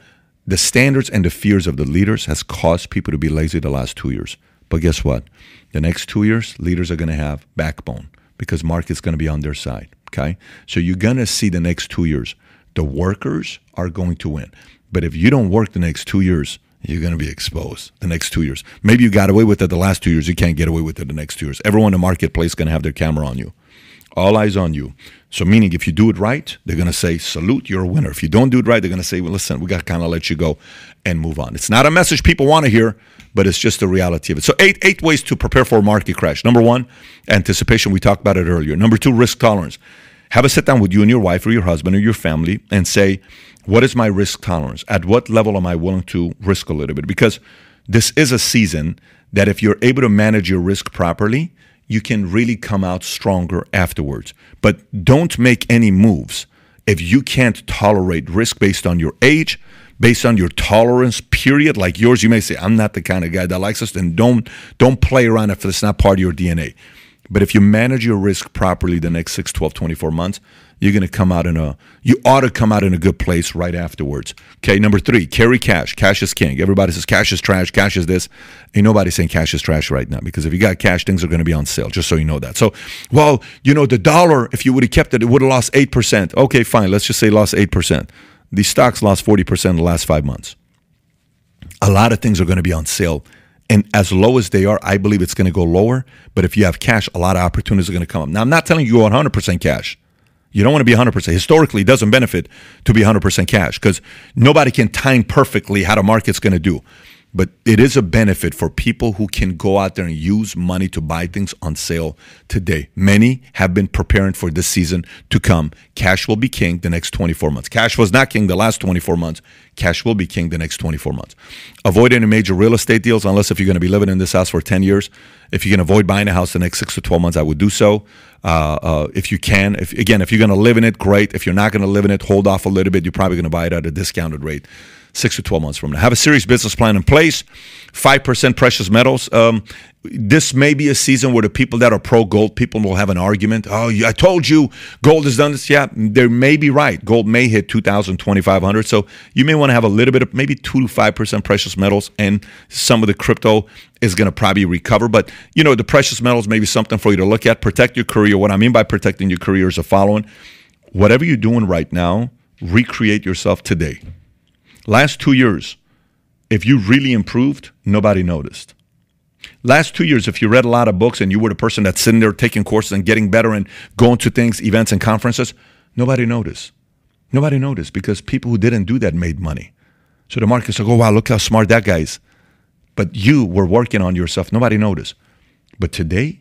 The standards and the fears of the leaders has caused people to be lazy the last two years. But guess what? The next two years, leaders are going to have backbone because market's going to be on their side. Okay. So you're going to see the next two years, the workers are going to win. But if you don't work the next two years, you're going to be exposed the next two years. Maybe you got away with it the last two years. You can't get away with it the next two years. Everyone in the marketplace is going to have their camera on you. All eyes on you. So, meaning if you do it right, they're going to say, salute, you're a winner. If you don't do it right, they're going to say, well, listen, we got to kind of let you go and move on. It's not a message people want to hear, but it's just the reality of it. So, eight, eight ways to prepare for a market crash. Number one, anticipation. We talked about it earlier. Number two, risk tolerance. Have a sit down with you and your wife or your husband or your family and say, what is my risk tolerance? At what level am I willing to risk a little bit? Because this is a season that if you're able to manage your risk properly, you can really come out stronger afterwards. But don't make any moves if you can't tolerate risk based on your age, based on your tolerance period like yours you may say i'm not the kind of guy that likes this and don't don't play around if it's not part of your dna but if you manage your risk properly the next 6 12 24 months you're going to come out in a you ought to come out in a good place right afterwards. Okay number three carry cash. Cash is king. Everybody says cash is trash cash is this. Ain't nobody saying cash is trash right now because if you got cash things are going to be on sale just so you know that. So well you know the dollar if you would have kept it it would have lost 8% okay fine let's just say lost 8% The stocks lost 40% in the last five months. A lot of things are going to be on sale and as low as they are, I believe it's going to go lower. But if you have cash, a lot of opportunities are going to come up. Now, I'm not telling you 100% cash. You don't want to be 100%. Historically, it doesn't benefit to be 100% cash because nobody can time perfectly how the market's going to do. But it is a benefit for people who can go out there and use money to buy things on sale today. Many have been preparing for this season to come. Cash will be king the next 24 months. Cash was not king the last 24 months. Cash will be king the next 24 months. Avoid any major real estate deals unless if you're going to be living in this house for 10 years. If you can avoid buying a house the next six to 12 months, I would do so. Uh, uh, if you can, if again, if you're going to live in it, great. If you're not going to live in it, hold off a little bit. You're probably going to buy it at a discounted rate six to 12 months from now. Have a serious business plan in place. 5% precious metals. Um, this may be a season where the people that are pro gold, people will have an argument. Oh, I told you gold has done this. Yeah, they may be right. Gold may hit 2,000, 2,500. So you may want to have a little bit of maybe 2 to 5% precious metals, and some of the crypto is going to probably recover. But, you know, the precious metals may be something for you to look at. Protect your career. What I mean by protecting your career is the following whatever you're doing right now, recreate yourself today. Last two years, if you really improved, nobody noticed. Last two years, if you read a lot of books and you were the person that's sitting there taking courses and getting better and going to things, events, and conferences, nobody noticed. Nobody noticed because people who didn't do that made money. So the market's like, oh, wow, look how smart that guy is. But you were working on yourself. Nobody noticed. But today,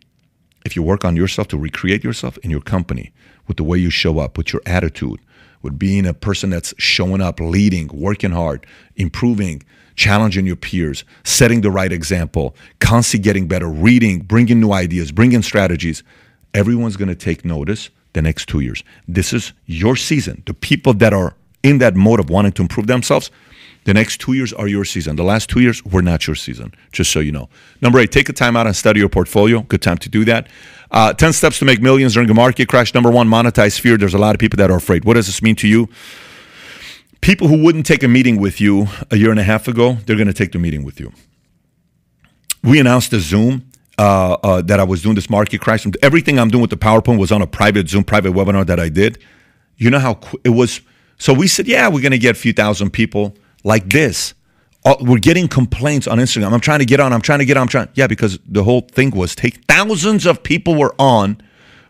if you work on yourself to recreate yourself in your company with the way you show up, with your attitude, with being a person that's showing up, leading, working hard, improving, challenging your peers, setting the right example, constantly getting better, reading, bringing new ideas, bringing strategies. Everyone's going to take notice the next two years. This is your season. The people that are in that mode of wanting to improve themselves, the next two years are your season. The last two years were not your season, just so you know. Number eight, take a time out and study your portfolio. Good time to do that. Uh, 10 steps to make millions during a market crash. Number one, monetize fear. There's a lot of people that are afraid. What does this mean to you? People who wouldn't take a meeting with you a year and a half ago, they're going to take the meeting with you. We announced a Zoom uh, uh, that I was doing this market crash. Everything I'm doing with the PowerPoint was on a private Zoom, private webinar that I did. You know how qu- it was? So we said, yeah, we're going to get a few thousand people like this. Uh, we're getting complaints on Instagram. I'm trying to get on. I'm trying to get on. I'm trying. Yeah, because the whole thing was take thousands of people were on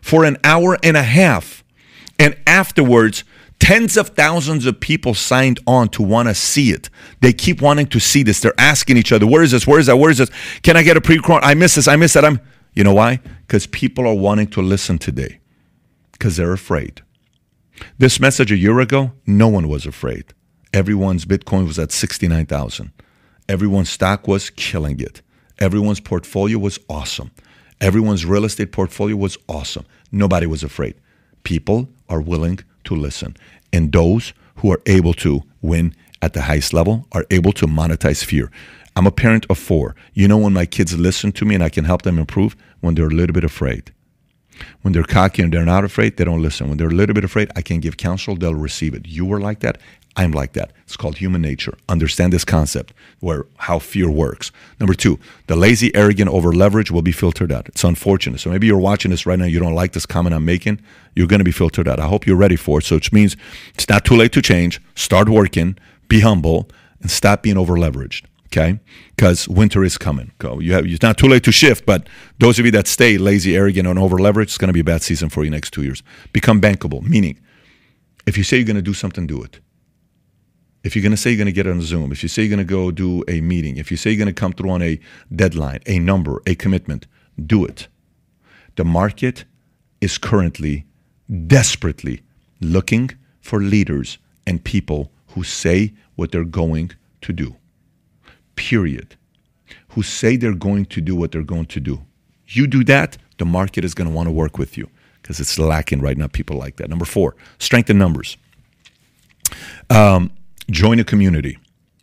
for an hour and a half, and afterwards, tens of thousands of people signed on to want to see it. They keep wanting to see this. They're asking each other, "Where is this? Where is that? Where is this? Can I get a pre? I miss this. I miss that. I'm." You know why? Because people are wanting to listen today, because they're afraid. This message a year ago, no one was afraid. Everyone's Bitcoin was at 69,000. Everyone's stock was killing it. Everyone's portfolio was awesome. Everyone's real estate portfolio was awesome. Nobody was afraid. People are willing to listen. And those who are able to win at the highest level are able to monetize fear. I'm a parent of four. You know when my kids listen to me and I can help them improve? When they're a little bit afraid. When they're cocky and they're not afraid, they don't listen. When they're a little bit afraid, I can give counsel, they'll receive it. You were like that. I'm like that. It's called human nature. Understand this concept where how fear works. Number two, the lazy, arrogant, over leverage will be filtered out. It's unfortunate. So maybe you're watching this right now, you don't like this comment I'm making, you're going to be filtered out. I hope you're ready for it. So which means it's not too late to change. Start working, be humble, and stop being over leveraged. Okay, because winter is coming. You have it's not too late to shift, but those of you that stay lazy, arrogant, and over leveraged, it's going to be a bad season for you next two years. Become bankable, meaning if you say you're going to do something, do it if you're going to say you're going to get on Zoom, if you say you're going to go do a meeting, if you say you're going to come through on a deadline, a number, a commitment, do it. The market is currently desperately looking for leaders and people who say what they're going to do. Period. Who say they're going to do what they're going to do. You do that, the market is going to want to work with you because it's lacking right now people like that. Number four, strengthen numbers. Um, join a community.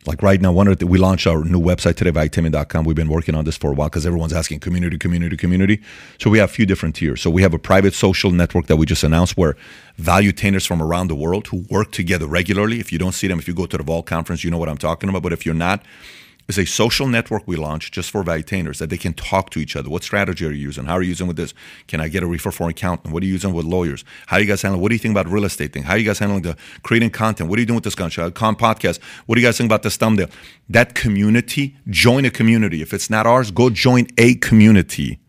Like right now, one of the, we launched our new website today, valuetainment.com. We've been working on this for a while because everyone's asking community, community, community. So we have a few different tiers. So we have a private social network that we just announced where Valuetainers from around the world who work together regularly. If you don't see them, if you go to the Vault conference, you know what I'm talking about. But if you're not, is a social network we launched just for valuetainers that they can talk to each other. What strategy are you using? How are you using with this? Can I get a refer for an accountant? What are you using with lawyers? How are you guys handling? What do you think about real estate thing? How are you guys handling the creating content? What are you doing with this con podcast? What do you guys think about this thumbnail? That community, join a community. If it's not ours, go join a community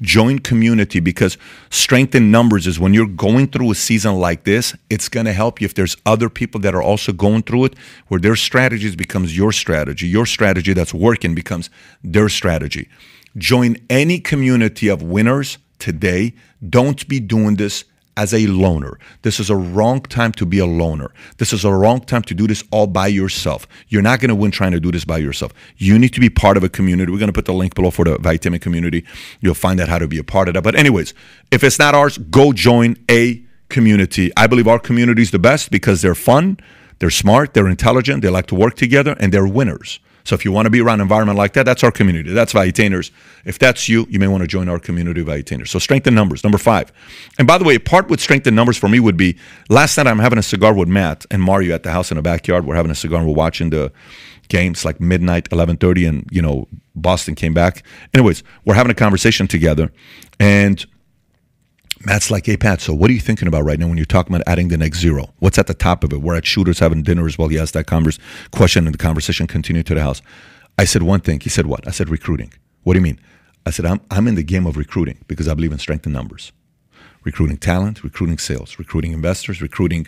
Join community because strength in numbers is when you're going through a season like this, it's going to help you if there's other people that are also going through it, where their strategies becomes your strategy. Your strategy that's working becomes their strategy. Join any community of winners today. Don't be doing this as a loner. This is a wrong time to be a loner. This is a wrong time to do this all by yourself. You're not going to win trying to do this by yourself. You need to be part of a community. We're going to put the link below for the Valuetainment community. You'll find out how to be a part of that. But, anyways, if it's not ours, go join a community. I believe our community is the best because they're fun, they're smart, they're intelligent, they like to work together, and they're winners. So if you want to be around an environment like that, that's our community. That's Valuetainers. If that's you, you may want to join our community of Valuetainers. So strength in numbers, number five. And by the way, part with strength in numbers for me would be last night I'm having a cigar with Matt and Mario at the house in the backyard. We're having a cigar and we're watching the games like midnight, 11:30, and you know Boston came back. Anyways, we're having a conversation together, and Matt's like, hey, Pat, so what are you thinking about right now when you're talking about adding the next zero? What's at the top of it? We're at Shooters having dinner as well. He asked that converse, question and the conversation continued to the house. I said one thing. He said, what? I said, recruiting. What do you mean? I said, I'm, I'm in the game of recruiting because I believe in strength in numbers. Recruiting talent, recruiting sales, recruiting investors, recruiting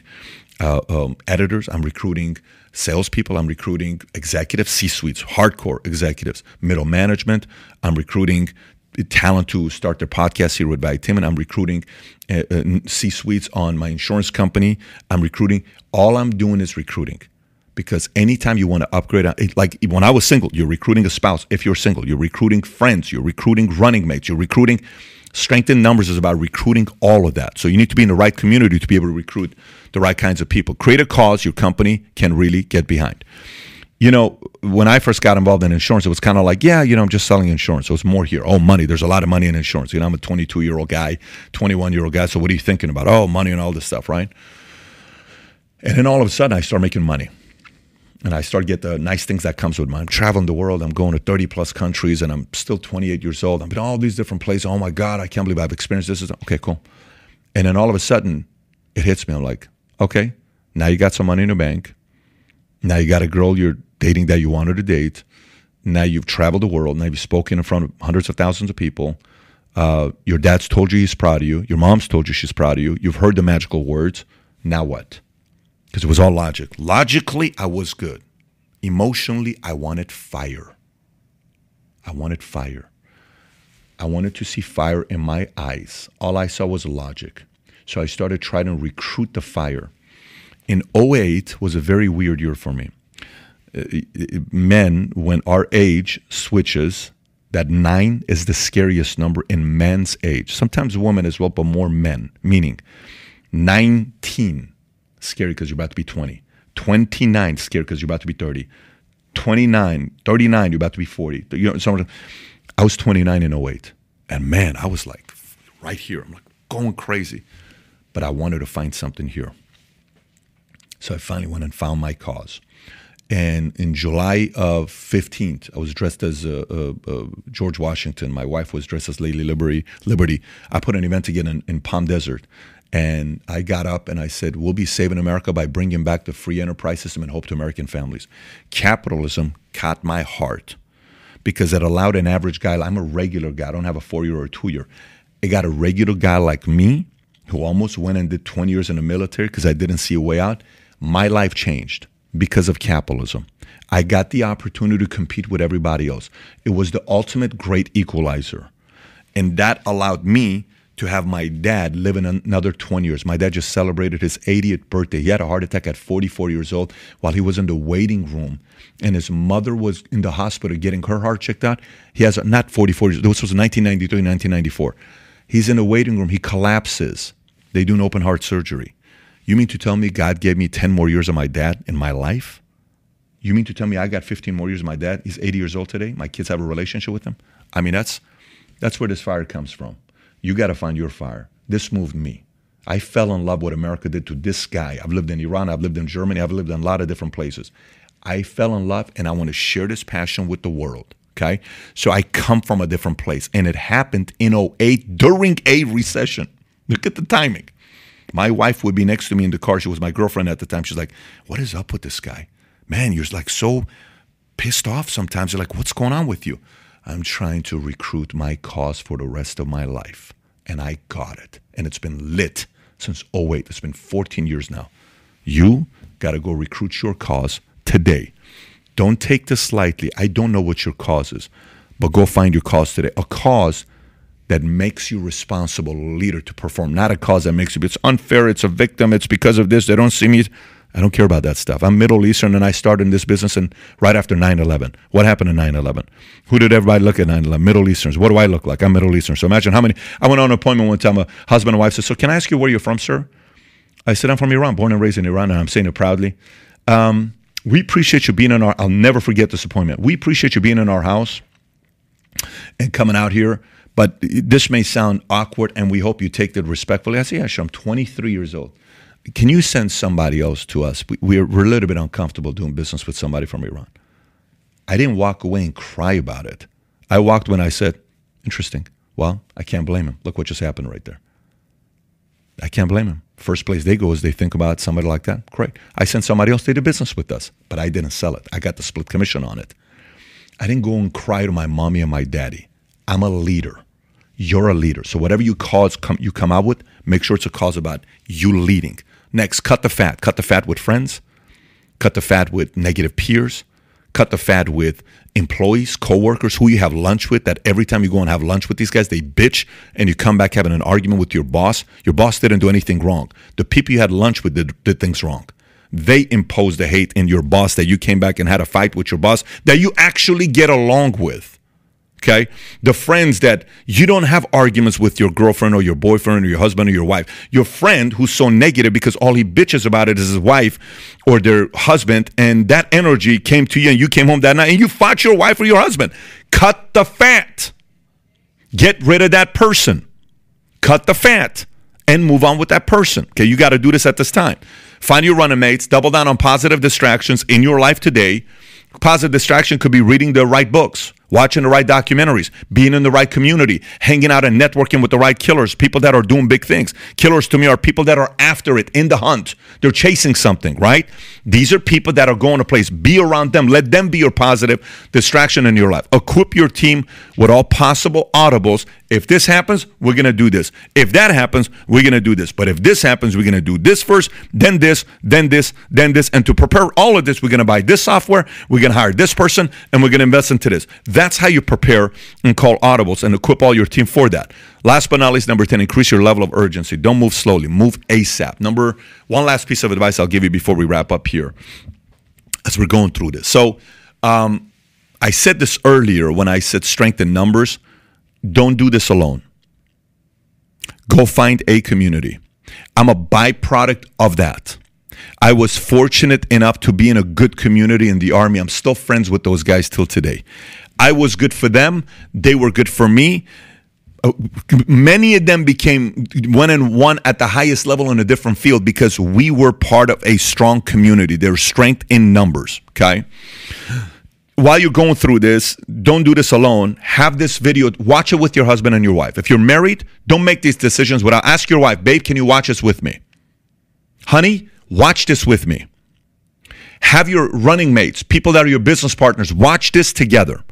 uh, um, editors. I'm recruiting salespeople. I'm recruiting executives, C suites, hardcore executives, middle management. I'm recruiting talent to start their podcast here with Tim, and I'm recruiting uh, uh, C-suites on my insurance company. I'm recruiting. All I'm doing is recruiting because anytime you want to upgrade, uh, like when I was single, you're recruiting a spouse. If you're single, you're recruiting friends, you're recruiting running mates, you're recruiting. Strength in numbers is about recruiting all of that. So you need to be in the right community to be able to recruit the right kinds of people. Create a cause your company can really get behind you know, when I first got involved in insurance, it was kind of like, yeah, you know, I'm just selling insurance. So it's more here. Oh, money. There's a lot of money in insurance. You know, I'm a 22 year old guy, 21 year old guy. So what are you thinking about? Oh, money and all this stuff, right? And then all of a sudden, I start making money. And I start get the nice things that comes with money. I'm traveling the world. I'm going to 30 plus countries, and I'm still 28 years old. I'm in all these different places. Oh my God, I can't believe I've experienced this. Okay, cool. And then all of a sudden, it hits me. I'm like, okay, now you got some money in the bank. Now you got to grow you're dating that you wanted to date. Now you've traveled the world. Now you've spoken in front of hundreds of thousands of people. Uh, your dad's told you he's proud of you. Your mom's told you she's proud of you. You've heard the magical words. Now what? Because it was all logic. Logically, I was good. Emotionally, I wanted fire. I wanted fire. I wanted to see fire in my eyes. All I saw was logic. So I started trying to recruit the fire. In 08 was a very weird year for me men, when our age switches, that nine is the scariest number in men's age. Sometimes women as well, but more men. Meaning, 19, scary because you're about to be 20. 29, scary because you're about to be 30. 29, 39, you're about to be 40. You know, I was 29 in 08. And man, I was like right here. I'm like going crazy. But I wanted to find something here. So I finally went and found my cause. And in July of 15th, I was dressed as uh, uh, uh, George Washington. My wife was dressed as Lady Liberty. Liberty. I put an event together in, in Palm Desert. And I got up and I said, We'll be saving America by bringing back the free enterprise system and hope to American families. Capitalism caught my heart because it allowed an average guy, I'm a regular guy, I don't have a four year or two year. It got a regular guy like me who almost went and did 20 years in the military because I didn't see a way out. My life changed because of capitalism. I got the opportunity to compete with everybody else. It was the ultimate great equalizer. And that allowed me to have my dad live in another 20 years. My dad just celebrated his 80th birthday. He had a heart attack at 44 years old while he was in the waiting room. And his mother was in the hospital getting her heart checked out. He has not 44 years. This was 1993, 1994. He's in the waiting room. He collapses. They do an open heart surgery. You mean to tell me God gave me 10 more years of my dad in my life? You mean to tell me I got 15 more years of my dad? He's 80 years old today. My kids have a relationship with him. I mean, that's that's where this fire comes from. You got to find your fire. This moved me. I fell in love with America did to this guy. I've lived in Iran, I've lived in Germany, I've lived in a lot of different places. I fell in love and I want to share this passion with the world. Okay? So I come from a different place. And it happened in 08 during a recession. Look at the timing. My wife would be next to me in the car. She was my girlfriend at the time. She's like, What is up with this guy? Man, you're like so pissed off sometimes. You're like, What's going on with you? I'm trying to recruit my cause for the rest of my life. And I got it. And it's been lit since 08. It's been 14 years now. You got to go recruit your cause today. Don't take this lightly. I don't know what your cause is, but go find your cause today. A cause that makes you responsible leader to perform, not a cause that makes you, it's unfair, it's a victim, it's because of this, they don't see me. I don't care about that stuff. I'm Middle Eastern and I started in this business and right after 9-11. What happened in 9-11? Who did everybody look at 9-11? Middle Easterns. What do I look like? I'm Middle Eastern. So imagine how many, I went on an appointment one time, a husband and wife said, so can I ask you where you're from, sir? I said, I'm from Iran, born and raised in Iran, and I'm saying it proudly. Um, we appreciate you being in our, I'll never forget this appointment. We appreciate you being in our house and coming out here. But this may sound awkward, and we hope you take it respectfully. I say, yeah, sure. I'm 23 years old. Can you send somebody else to us? We're, we're a little bit uncomfortable doing business with somebody from Iran. I didn't walk away and cry about it. I walked when I said, interesting. Well, I can't blame him. Look what just happened right there. I can't blame him. First place they go is they think about somebody like that. Great. I sent somebody else to do business with us, but I didn't sell it. I got the split commission on it. I didn't go and cry to my mommy and my daddy. I'm a leader. You're a leader. So whatever you cause you come out with, make sure it's a cause about you leading. Next, cut the fat. Cut the fat with friends. Cut the fat with negative peers. Cut the fat with employees, coworkers who you have lunch with, that every time you go and have lunch with these guys, they bitch and you come back having an argument with your boss. Your boss didn't do anything wrong. The people you had lunch with did, did things wrong. They imposed the hate in your boss that you came back and had a fight with your boss that you actually get along with. Okay. The friends that you don't have arguments with your girlfriend or your boyfriend or your husband or your wife. Your friend who's so negative because all he bitches about it is his wife or their husband. And that energy came to you and you came home that night and you fought your wife or your husband. Cut the fat. Get rid of that person. Cut the fat and move on with that person. Okay. You got to do this at this time. Find your running mates, double down on positive distractions in your life today. Positive distraction could be reading the right books watching the right documentaries, being in the right community, hanging out and networking with the right killers, people that are doing big things. Killers to me are people that are after it in the hunt. They're chasing something, right? These are people that are going to place. Be around them. Let them be your positive distraction in your life. Equip your team with all possible audibles. If this happens, we're going to do this. If that happens, we're going to do this. But if this happens, we're going to do this first, then this, then this, then this. And to prepare all of this, we're going to buy this software, we're going to hire this person, and we're going to invest into this. That's how you prepare and call audibles and equip all your team for that. Last but not least, number 10, increase your level of urgency. Don't move slowly, move ASAP. Number one last piece of advice I'll give you before we wrap up here as we're going through this. So, um, I said this earlier when I said strength in numbers. Don't do this alone. Go find a community. I'm a byproduct of that. I was fortunate enough to be in a good community in the army. I'm still friends with those guys till today. I was good for them, they were good for me. Uh, many of them became one and one at the highest level in a different field because we were part of a strong community. There's strength in numbers, okay? While you're going through this, don't do this alone. Have this video, watch it with your husband and your wife. If you're married, don't make these decisions without ask your wife, babe, can you watch this with me? Honey, watch this with me. Have your running mates, people that are your business partners, watch this together.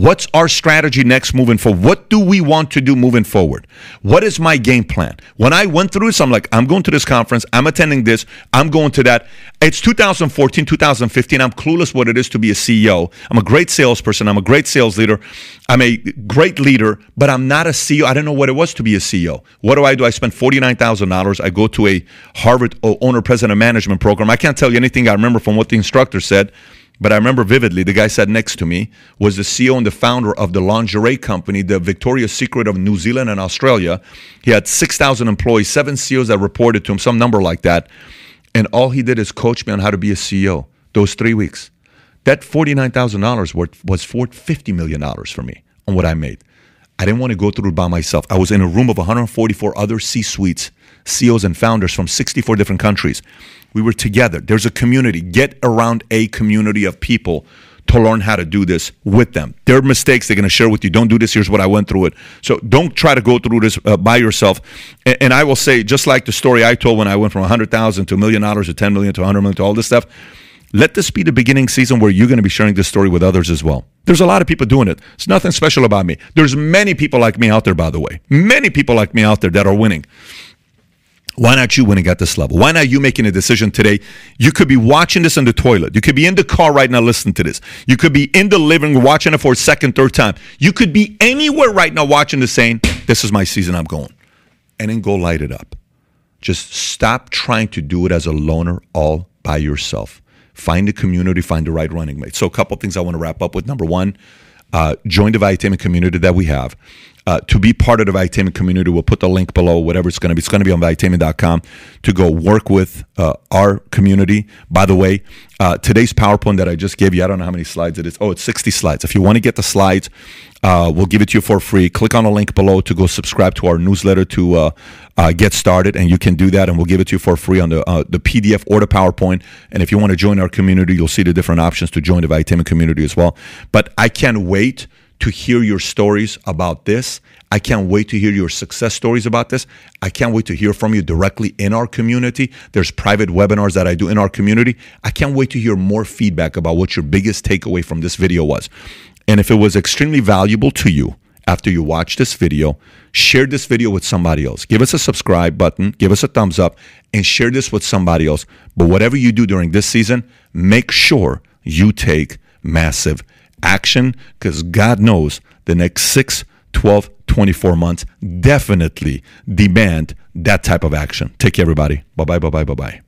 What's our strategy next moving forward? What do we want to do moving forward? What is my game plan? When I went through this, I'm like, I'm going to this conference, I'm attending this, I'm going to that. It's 2014, 2015. I'm clueless what it is to be a CEO. I'm a great salesperson, I'm a great sales leader, I'm a great leader, but I'm not a CEO. I don't know what it was to be a CEO. What do I do? I spend $49,000. I go to a Harvard uh, owner president of management program. I can't tell you anything I remember from what the instructor said. But I remember vividly the guy sat next to me was the CEO and the founder of the lingerie company, the Victoria's Secret of New Zealand and Australia. He had 6,000 employees, seven CEOs that reported to him, some number like that. And all he did is coach me on how to be a CEO those three weeks. That $49,000 was $50 million for me on what I made. I didn't want to go through it by myself. I was in a room of 144 other C suites, CEOs and founders from 64 different countries. We were together. There's a community. Get around a community of people to learn how to do this with them. Their mistakes they're going to share with you. Don't do this. Here's what I went through it. So don't try to go through this uh, by yourself. And, and, I will say, just like the story I told when I went from 100,000 to a million dollars to 10 million to 100 million to all this stuff, let this be the beginning season where you're going to be sharing this story with others as well. There's a lot of people doing it. It's nothing special about me. There's many people like me out there, by the way. Many people like me out there that are winning. Why not you winning at this level? Why not you making a decision today? You could be watching this in the toilet. You could be in the car right now listening to this. You could be in the living room watching it for a second, third time. You could be anywhere right now watching this saying, This is my season, I'm going. And then go light it up. Just stop trying to do it as a loner all by yourself. Find a community, find the right running mate. So, a couple things I want to wrap up with. Number one, uh, join the Valuetainment community that we have. Uh, to be part of the Valuetainment community, we'll put the link below, whatever it's going to be. It's going to be on valuetainment.com to go work with uh, our community. By the way, uh, today's PowerPoint that I just gave you, I don't know how many slides it is. Oh, it's 60 slides. If you want to get the slides, uh, we'll give it to you for free. Click on the link below to go subscribe to our newsletter to uh, uh, get started, and you can do that, and we'll give it to you for free on the the PDF or the PowerPoint. And if you want to join our community, you'll see the different options to join the Valuetainment community as well. But I can't wait to hear your stories about this. I can't wait to hear your success stories about this. I can't wait to hear from you directly in our community. There's private webinars that I do in our community. I can't wait to hear more feedback about what your biggest takeaway from this video was. And if it was extremely valuable to you after you watch this video, share this video with somebody else. Give us a subscribe button, give us a thumbs up, and share this with somebody else. But whatever you do during this season, make sure you take massive action because God knows the next 6, 12, 24 months definitely demand that type of action. Take care, everybody. Bye bye, bye bye, bye bye.